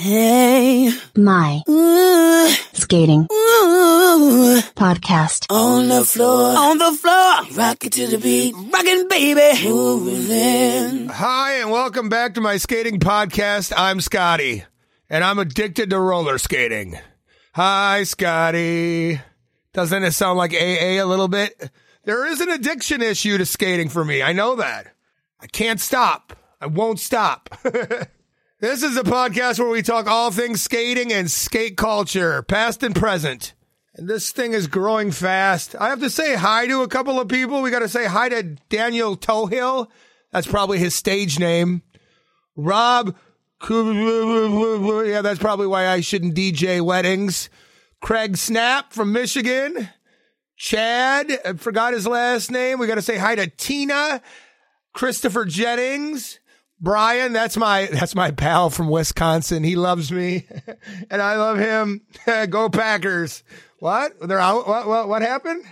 Hey, My ooh, skating ooh, podcast. on the floor, on the floor, rock it to the beat, rockin' baby, moving. Hi, and welcome back to my skating podcast. I'm Scotty, and I'm addicted to roller skating. Hi, Scotty. Doesn't it sound like AA a little bit? There is an addiction issue to skating for me. I know that. I can't stop. I won't stop. this is a podcast where we talk all things skating and skate culture, past and present. And this thing is growing fast. I have to say hi to a couple of people. We got to say hi to Daniel Tohill. That's probably his stage name. Rob, yeah, that's probably why I shouldn't DJ weddings. Craig Snap from Michigan. Chad, I forgot his last name. We got to say hi to Tina, Christopher Jennings, Brian. That's my that's my pal from Wisconsin. He loves me, and I love him. Go Packers! What? They're out. What? What? What happened?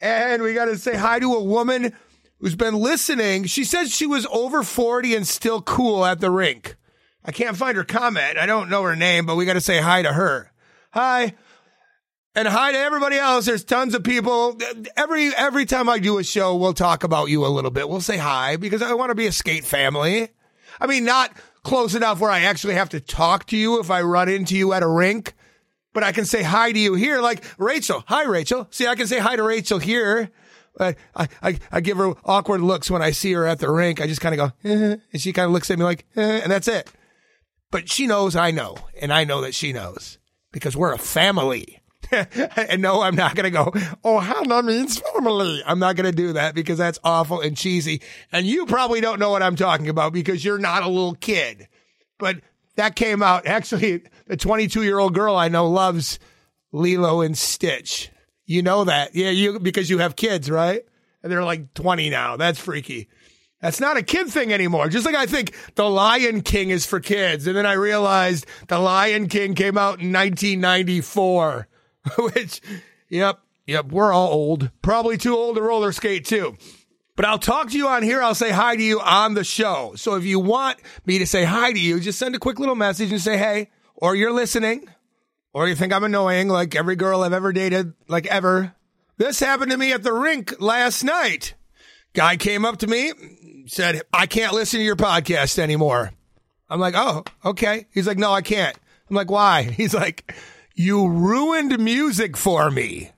And we got to say hi to a woman who's been listening. She says she was over 40 and still cool at the rink. I can't find her comment. I don't know her name, but we got to say hi to her. Hi. And hi to everybody else. There's tons of people. Every every time I do a show, we'll talk about you a little bit. We'll say hi because I want to be a skate family. I mean, not close enough where I actually have to talk to you if I run into you at a rink, but I can say hi to you here. Like Rachel. Hi, Rachel. See, I can say hi to Rachel here. I, I, I, give her awkward looks when I see her at the rink. I just kind of go, eh, and she kind of looks at me like, eh, and that's it. But she knows I know, and I know that she knows because we're a family. and no, I'm not going to go, oh, Hannah means family. I'm not going to do that because that's awful and cheesy. And you probably don't know what I'm talking about because you're not a little kid. But that came out. Actually, the 22 year old girl I know loves Lilo and Stitch. You know that. Yeah, you because you have kids, right? And they're like 20 now. That's freaky. That's not a kid thing anymore. Just like I think The Lion King is for kids. And then I realized The Lion King came out in 1994, which, yep, yep, we're all old. Probably too old to roller skate too. But I'll talk to you on here. I'll say hi to you on the show. So if you want me to say hi to you, just send a quick little message and say, hey, or you're listening, or you think I'm annoying like every girl I've ever dated, like ever. This happened to me at the rink last night. Guy came up to me, said, I can't listen to your podcast anymore. I'm like, oh, okay. He's like, no, I can't. I'm like, why? He's like, you ruined music for me.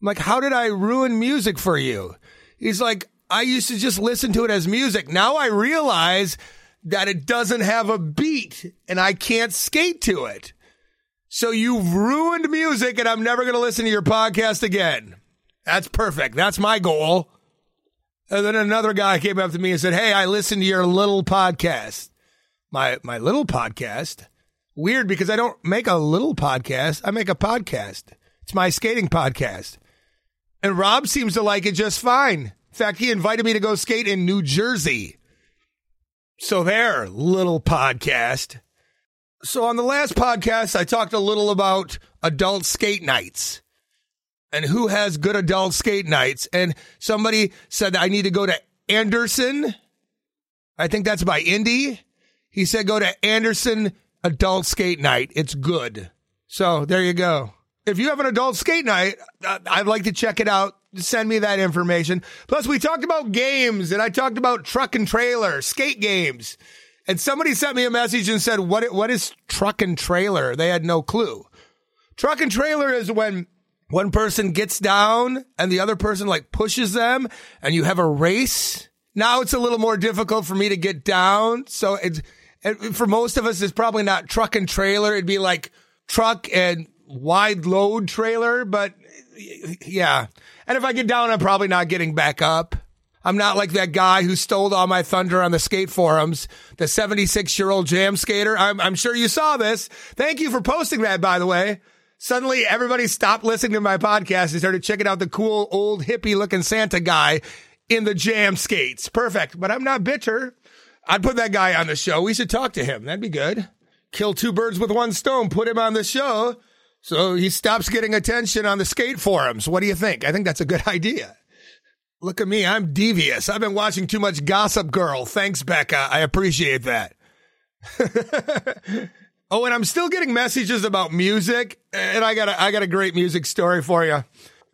I'm like, how did I ruin music for you? He's like, I used to just listen to it as music. Now I realize that it doesn't have a beat and I can't skate to it. So you've ruined music and I'm never going to listen to your podcast again. That's perfect. That's my goal. And then another guy came up to me and said, Hey, I listened to your little podcast. My, my little podcast. Weird because I don't make a little podcast. I make a podcast. It's my skating podcast. And Rob seems to like it just fine. In fact, he invited me to go skate in New Jersey. So there, little podcast. So on the last podcast, I talked a little about adult skate nights and who has good adult skate nights. And somebody said that I need to go to Anderson. I think that's by Indy. He said go to Anderson Adult Skate Night. It's good. So there you go. If you have an adult skate night, uh, I'd like to check it out. Send me that information. Plus, we talked about games and I talked about truck and trailer, skate games. And somebody sent me a message and said, what, what is truck and trailer? They had no clue. Truck and trailer is when one person gets down and the other person like pushes them and you have a race. Now it's a little more difficult for me to get down. So it's, for most of us, it's probably not truck and trailer. It'd be like truck and wide load trailer. But yeah. And if I get down, I'm probably not getting back up. I'm not like that guy who stole all my thunder on the skate forums, the 76 year old jam skater. I'm, I'm sure you saw this. Thank you for posting that, by the way. Suddenly everybody stopped listening to my podcast and started checking out the cool old hippie looking Santa guy in the jam skates. Perfect. But I'm not bitter. I'd put that guy on the show. We should talk to him. That'd be good. Kill two birds with one stone. Put him on the show so he stops getting attention on the skate forums. What do you think? I think that's a good idea. Look at me. I'm devious. I've been watching too much Gossip Girl. Thanks, Becca. I appreciate that. oh, and I'm still getting messages about music, and I got a, I got a great music story for you.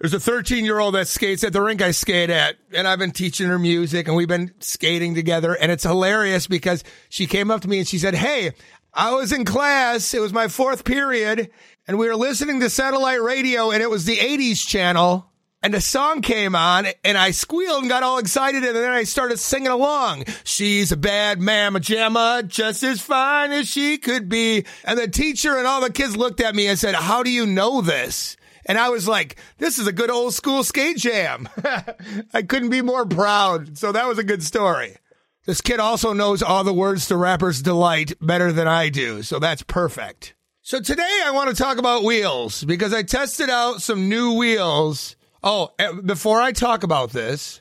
There's a 13 year old that skates at the rink I skate at, and I've been teaching her music, and we've been skating together, and it's hilarious because she came up to me and she said, "Hey, I was in class. It was my fourth period, and we were listening to satellite radio, and it was the 80s channel." and a song came on and I squealed and got all excited and then I started singing along. She's a bad mamma jamma, just as fine as she could be. And the teacher and all the kids looked at me and said, how do you know this? And I was like, this is a good old school skate jam. I couldn't be more proud. So that was a good story. This kid also knows all the words to Rapper's Delight better than I do. So that's perfect. So today I want to talk about wheels because I tested out some new wheels Oh, eh, before I talk about this,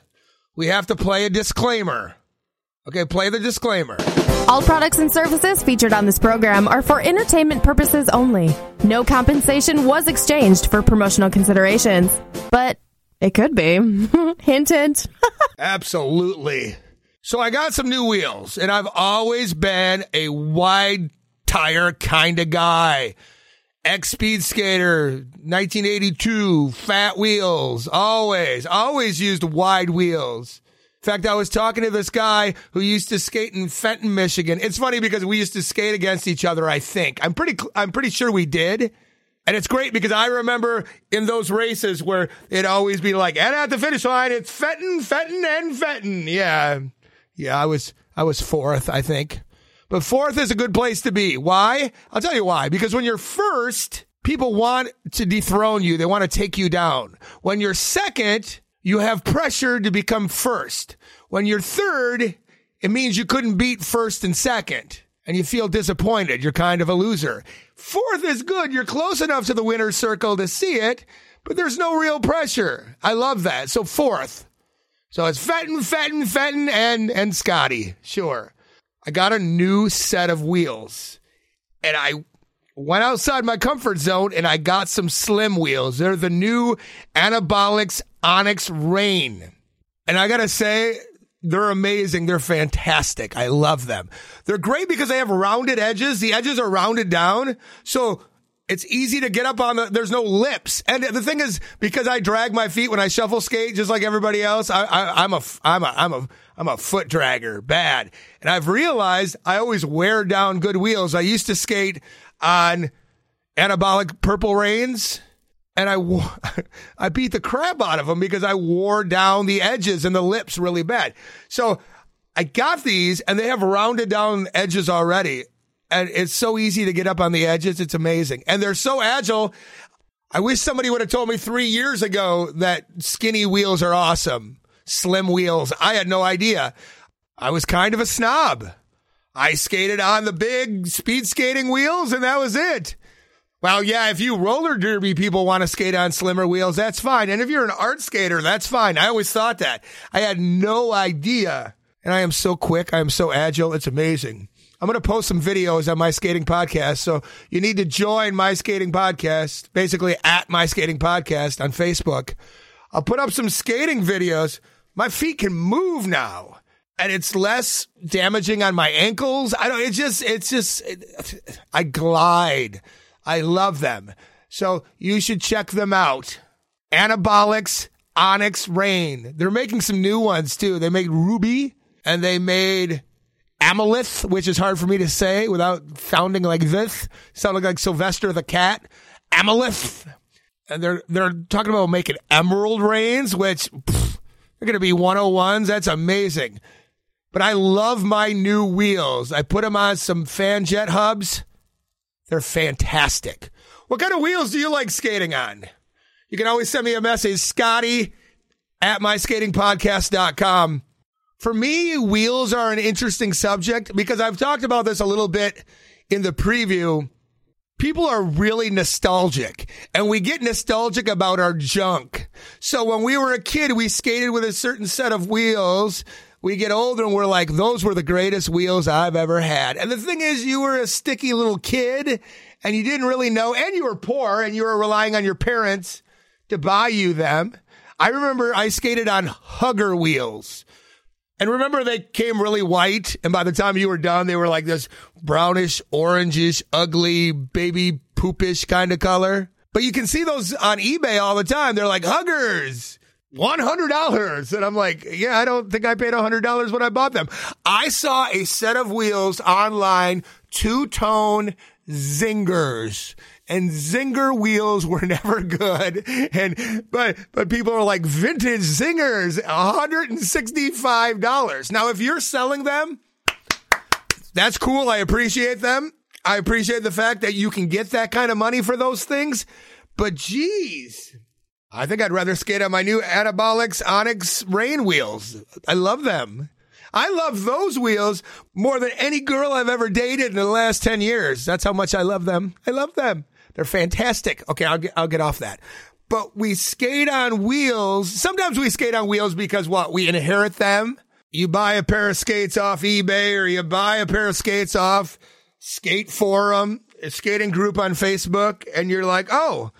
we have to play a disclaimer. Okay, play the disclaimer. All products and services featured on this program are for entertainment purposes only. No compensation was exchanged for promotional considerations, but it could be. hint, hint. Absolutely. So I got some new wheels, and I've always been a wide tire kind of guy. X Speed skater, 1982, fat wheels, always, always used wide wheels. In fact, I was talking to this guy who used to skate in Fenton, Michigan. It's funny because we used to skate against each other, I think. I'm pretty, I'm pretty sure we did. And it's great because I remember in those races where it'd always be like, and at the finish line, it's Fenton, Fenton, and Fenton. Yeah. Yeah, I was, I was fourth, I think. But fourth is a good place to be. Why? I'll tell you why. Because when you're first, people want to dethrone you. They want to take you down. When you're second, you have pressure to become first. When you're third, it means you couldn't beat first and second. And you feel disappointed. You're kind of a loser. Fourth is good. You're close enough to the winner's circle to see it, but there's no real pressure. I love that. So fourth. So it's Fenton, Fenton, Fenton, and, and Scotty. Sure. I got a new set of wheels and I went outside my comfort zone and I got some slim wheels. They're the new Anabolics Onyx Rain. And I got to say, they're amazing. They're fantastic. I love them. They're great because they have rounded edges. The edges are rounded down. So it's easy to get up on the, there's no lips. And the thing is, because I drag my feet when I shuffle skate, just like everybody else, I, I, I'm a, I'm a, I'm a, I'm a foot dragger, bad. And I've realized I always wear down good wheels. I used to skate on anabolic purple rains and I, I beat the crap out of them because I wore down the edges and the lips really bad. So I got these and they have rounded down edges already. And it's so easy to get up on the edges. It's amazing. And they're so agile. I wish somebody would have told me three years ago that skinny wheels are awesome slim wheels. I had no idea. I was kind of a snob. I skated on the big speed skating wheels and that was it. Well, yeah, if you roller derby people want to skate on slimmer wheels, that's fine. And if you're an art skater, that's fine. I always thought that. I had no idea. And I am so quick. I am so agile. It's amazing. I'm going to post some videos on my skating podcast. So you need to join my skating podcast, basically at my skating podcast on Facebook. I'll put up some skating videos my feet can move now and it's less damaging on my ankles. I don't, it's just, it's just, it, I glide. I love them. So you should check them out. Anabolics Onyx Rain. They're making some new ones too. They made Ruby and they made Amalith, which is hard for me to say without sounding like this. Sounding like Sylvester the cat. Amalith. And they're, they're talking about making Emerald Rains, which, pff, they're going to be 101s. That's amazing. But I love my new wheels. I put them on some Fanjet hubs. They're fantastic. What kind of wheels do you like skating on? You can always send me a message, Scotty at myskatingpodcast.com. For me, wheels are an interesting subject because I've talked about this a little bit in the preview. People are really nostalgic and we get nostalgic about our junk. So when we were a kid, we skated with a certain set of wheels. We get older and we're like, those were the greatest wheels I've ever had. And the thing is, you were a sticky little kid and you didn't really know, and you were poor and you were relying on your parents to buy you them. I remember I skated on hugger wheels. And remember, they came really white. And by the time you were done, they were like this brownish, orangish, ugly, baby poopish kind of color. But you can see those on eBay all the time. They're like huggers. $100. And I'm like, yeah, I don't think I paid $100 when I bought them. I saw a set of wheels online, two tone zingers and zinger wheels were never good. And, but, but people are like vintage zingers, $165. Now, if you're selling them, that's cool. I appreciate them. I appreciate the fact that you can get that kind of money for those things. But geez, I think I'd rather skate on my new Anabolics Onyx rain wheels. I love them. I love those wheels more than any girl I've ever dated in the last 10 years. That's how much I love them. I love them. They're fantastic. Okay, I'll get, I'll get off that. But we skate on wheels. Sometimes we skate on wheels because what? We inherit them. You buy a pair of skates off eBay or you buy a pair of skates off Skate Forum, a skating group on Facebook, and you're like, oh,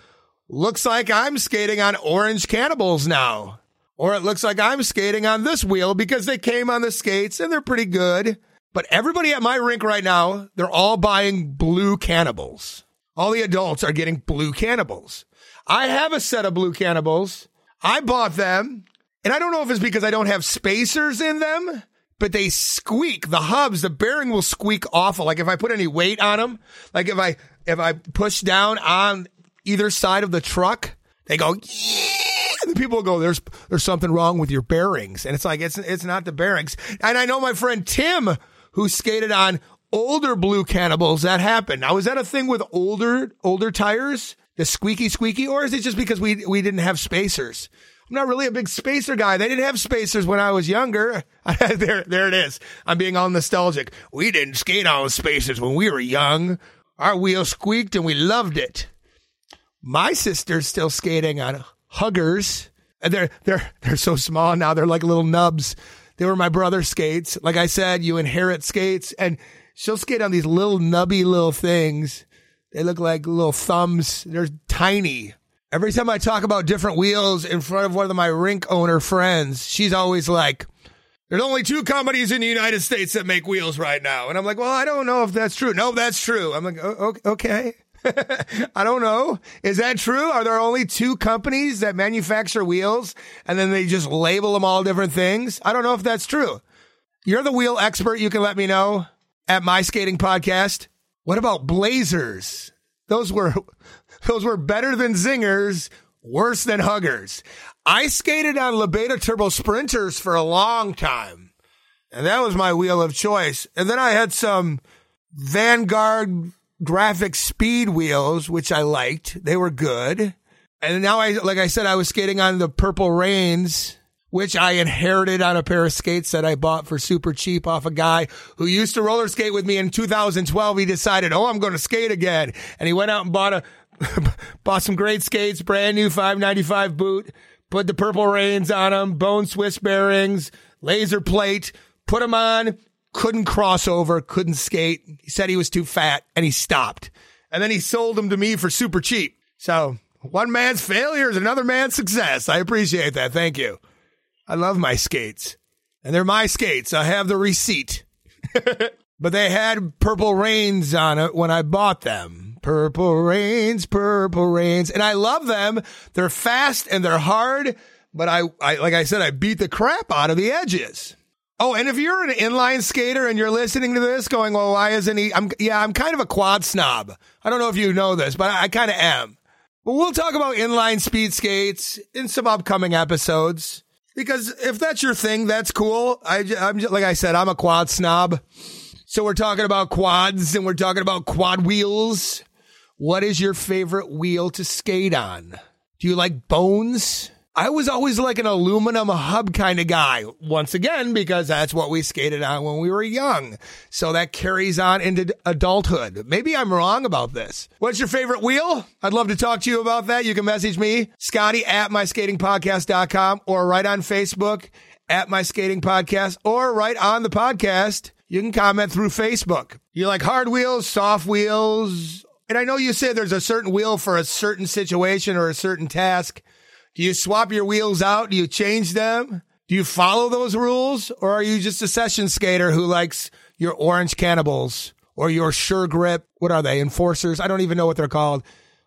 looks like I'm skating on orange cannibals now. Or it looks like I'm skating on this wheel because they came on the skates and they're pretty good. But everybody at my rink right now, they're all buying blue cannibals. All the adults are getting blue cannibals. I have a set of blue cannibals. I bought them. And I don't know if it's because I don't have spacers in them, but they squeak. The hubs, the bearing will squeak awful. Like if I put any weight on them, like if I, if I push down on either side of the truck, they go, yeah! and the people go, there's, there's something wrong with your bearings. And it's like, it's, it's not the bearings. And I know my friend Tim, who skated on older blue cannibals, that happened. Now, is that a thing with older, older tires? The squeaky squeaky, or is it just because we, we didn't have spacers? I'm not really a big spacer guy. They didn't have spacers when I was younger. there, there it is. I'm being all nostalgic. We didn't skate on spacers when we were young. Our wheels squeaked and we loved it. My sister's still skating on huggers. And they're, they're, they're so small now. They're like little nubs. They were my brother's skates. Like I said, you inherit skates and she'll skate on these little nubby little things. They look like little thumbs. They're tiny. Every time I talk about different wheels in front of one of my rink owner friends, she's always like, there's only two companies in the United States that make wheels right now. And I'm like, well, I don't know if that's true. No, that's true. I'm like, okay. I don't know. Is that true? Are there only two companies that manufacture wheels and then they just label them all different things? I don't know if that's true. You're the wheel expert. You can let me know at my skating podcast. What about blazers? Those were, those were better than zingers, worse than huggers. I skated on Labeda Turbo Sprinters for a long time. And that was my wheel of choice. And then I had some Vanguard graphic speed wheels, which I liked. They were good. And now I, like I said, I was skating on the Purple Rains, which I inherited on a pair of skates that I bought for super cheap off a guy who used to roller skate with me in 2012. He decided, oh, I'm going to skate again. And he went out and bought a, bought some great skates, brand new 595 boot, put the Purple Rains on them, bone Swiss bearings, laser plate, put them on, couldn't cross over, couldn't skate. He said he was too fat and he stopped. And then he sold them to me for super cheap. So one man's failure is another man's success. I appreciate that. Thank you. I love my skates and they're my skates. I have the receipt, but they had purple rains on it when I bought them. Purple rains, purple rains. And I love them. They're fast and they're hard, but I, I, like I said, I beat the crap out of the edges. Oh, and if you're an inline skater and you're listening to this going, well, why isn't he? I'm, yeah, I'm kind of a quad snob. I don't know if you know this, but I, I kind of am. But we'll talk about inline speed skates in some upcoming episodes because if that's your thing, that's cool. I, I'm just, like I said, I'm a quad snob. So we're talking about quads and we're talking about quad wheels. What is your favorite wheel to skate on? Do you like bones? I was always like an aluminum hub kind of guy. Once again, because that's what we skated on when we were young. So that carries on into adulthood. Maybe I'm wrong about this. What's your favorite wheel? I'd love to talk to you about that. You can message me, Scotty at myskatingpodcast.com or right on Facebook at my skating podcast or right on the podcast. You can comment through Facebook. You like hard wheels, soft wheels? And I know you say there's a certain wheel for a certain situation or a certain task. Do you swap your wheels out? Do you change them? Do you follow those rules? Or are you just a session skater who likes your orange cannibals or your sure grip? What are they? Enforcers? I don't even know what they're called.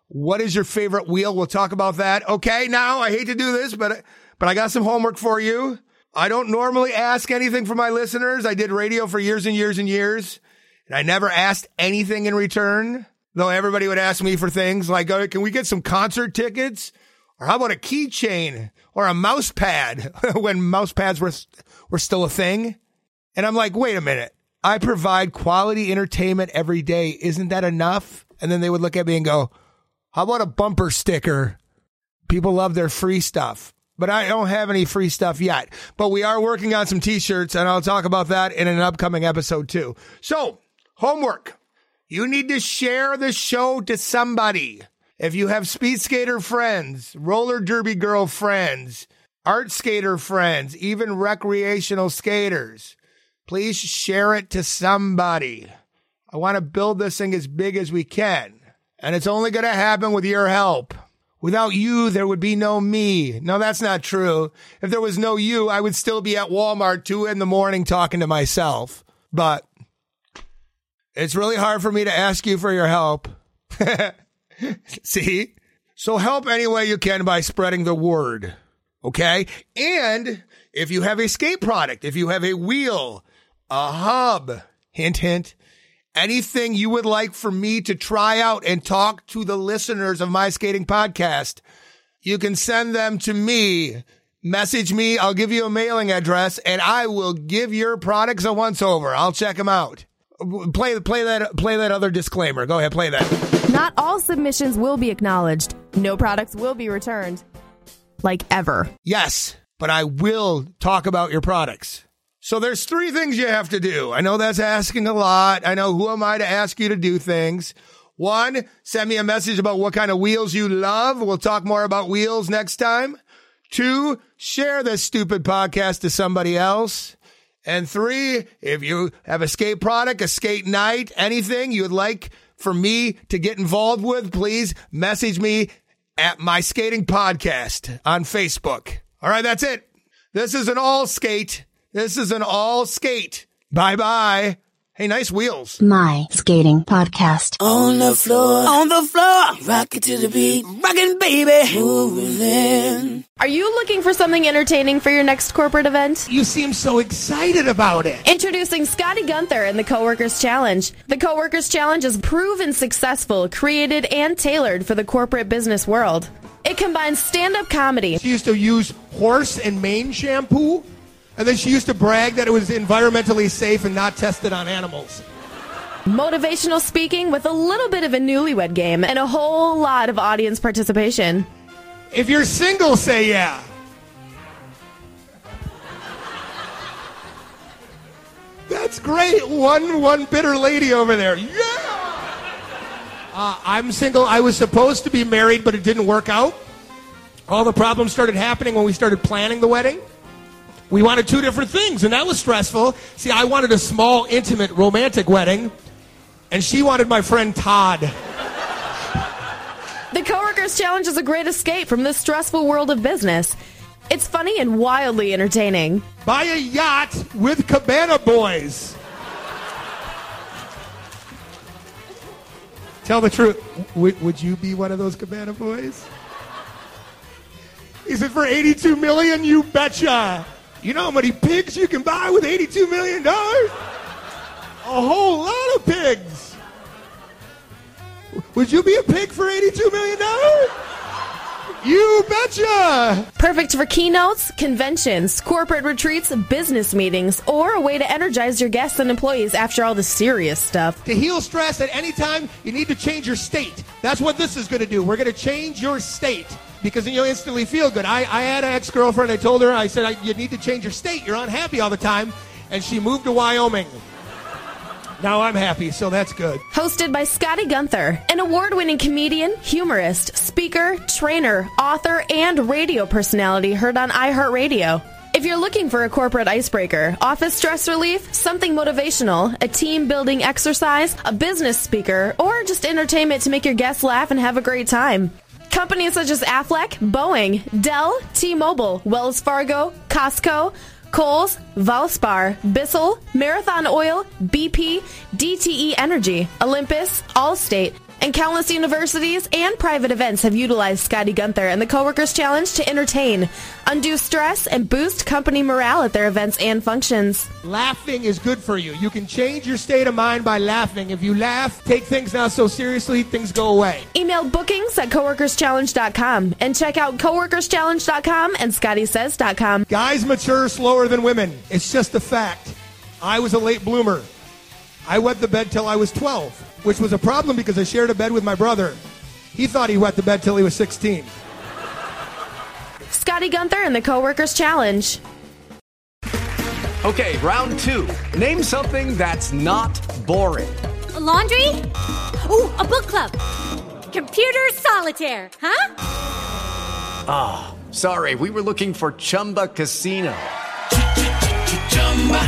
What is your favorite wheel? We'll talk about that. Okay. Now I hate to do this, but, but I got some homework for you. I don't normally ask anything from my listeners. I did radio for years and years and years, and I never asked anything in return. Though everybody would ask me for things like, oh, can we get some concert tickets? Or how about a keychain or a mouse pad when mouse pads were, were still a thing? And I'm like, wait a minute. I provide quality entertainment every day. Isn't that enough? And then they would look at me and go, how about a bumper sticker? People love their free stuff, but I don't have any free stuff yet. But we are working on some t-shirts and I'll talk about that in an upcoming episode too. So homework. You need to share the show to somebody. If you have speed skater friends, roller derby girl friends, art skater friends, even recreational skaters, please share it to somebody. I want to build this thing as big as we can. And it's only going to happen with your help. Without you, there would be no me. No, that's not true. If there was no you, I would still be at Walmart two in the morning talking to myself. But it's really hard for me to ask you for your help. See? So help any way you can by spreading the word. Okay. And if you have a skate product, if you have a wheel, a hub, hint, hint, anything you would like for me to try out and talk to the listeners of my skating podcast, you can send them to me. Message me. I'll give you a mailing address and I will give your products a once over. I'll check them out. Play, play that, play that other disclaimer. Go ahead, play that. Not all submissions will be acknowledged. No products will be returned. Like ever. Yes, but I will talk about your products. So there's three things you have to do. I know that's asking a lot. I know who am I to ask you to do things. One, send me a message about what kind of wheels you love. We'll talk more about wheels next time. Two, share this stupid podcast to somebody else. And three, if you have a skate product, a skate night, anything you'd like for me to get involved with, please message me at my skating podcast on Facebook. All right, that's it. This is an all skate. This is an all skate. Bye bye. Hey, nice wheels. My skating podcast. On the floor, on the floor, rock it to the beat, rockin' baby, moving. Are you looking for something entertaining for your next corporate event? You seem so excited about it. Introducing Scotty Gunther and the Coworkers Challenge. The Coworkers Challenge is proven successful, created, and tailored for the corporate business world. It combines stand up comedy. She used to use horse and mane shampoo, and then she used to brag that it was environmentally safe and not tested on animals. Motivational speaking with a little bit of a newlywed game and a whole lot of audience participation. If you're single, say yeah. That's great. One one bitter lady over there. Yeah. Uh, I'm single. I was supposed to be married, but it didn't work out. All the problems started happening when we started planning the wedding. We wanted two different things, and that was stressful. See, I wanted a small, intimate, romantic wedding, and she wanted my friend Todd. The Coworkers Challenge is a great escape from the stressful world of business. It's funny and wildly entertaining. Buy a yacht with Cabana Boys. Tell the truth. Would, would you be one of those Cabana Boys? Is it for 82 million? You betcha. You know how many pigs you can buy with 82 million dollars? A whole lot of pigs. Would you be a pig for 82 million dollars? You betcha. Perfect for keynotes, conventions, corporate retreats, business meetings, or a way to energize your guests and employees after all the serious stuff. To heal stress at any time, you need to change your state. That's what this is going to do. We're going to change your state. Because you'll instantly feel good. I, I had an ex girlfriend. I told her, I said, I, you need to change your state. You're unhappy all the time. And she moved to Wyoming. Now I'm happy, so that's good. Hosted by Scotty Gunther, an award winning comedian, humorist, speaker, trainer, author, and radio personality heard on iHeartRadio. If you're looking for a corporate icebreaker, office stress relief, something motivational, a team building exercise, a business speaker, or just entertainment to make your guests laugh and have a great time, companies such as Aflac, Boeing, Dell, T Mobile, Wells Fargo, Costco, Kohl's, Valspar, Bissell, Marathon Oil, BP, DTE Energy, Olympus, Allstate, and countless universities and private events have utilized Scotty Gunther and the Coworkers Challenge to entertain, undo stress, and boost company morale at their events and functions. Laughing is good for you. You can change your state of mind by laughing. If you laugh, take things not so seriously, things go away. Email bookings at coworkerschallenge.com and check out coworkerschallenge.com and scottysays.com. Guys mature slower than women. It's just a fact. I was a late bloomer. I wet the bed till I was 12 which was a problem because I shared a bed with my brother. He thought he wet the bed till he was 16. Scotty Gunther and the Coworkers Challenge. Okay, round two. Name something that's not boring. A laundry? Ooh, a book club. Computer solitaire, huh? Ah, oh, sorry, we were looking for Chumba Casino.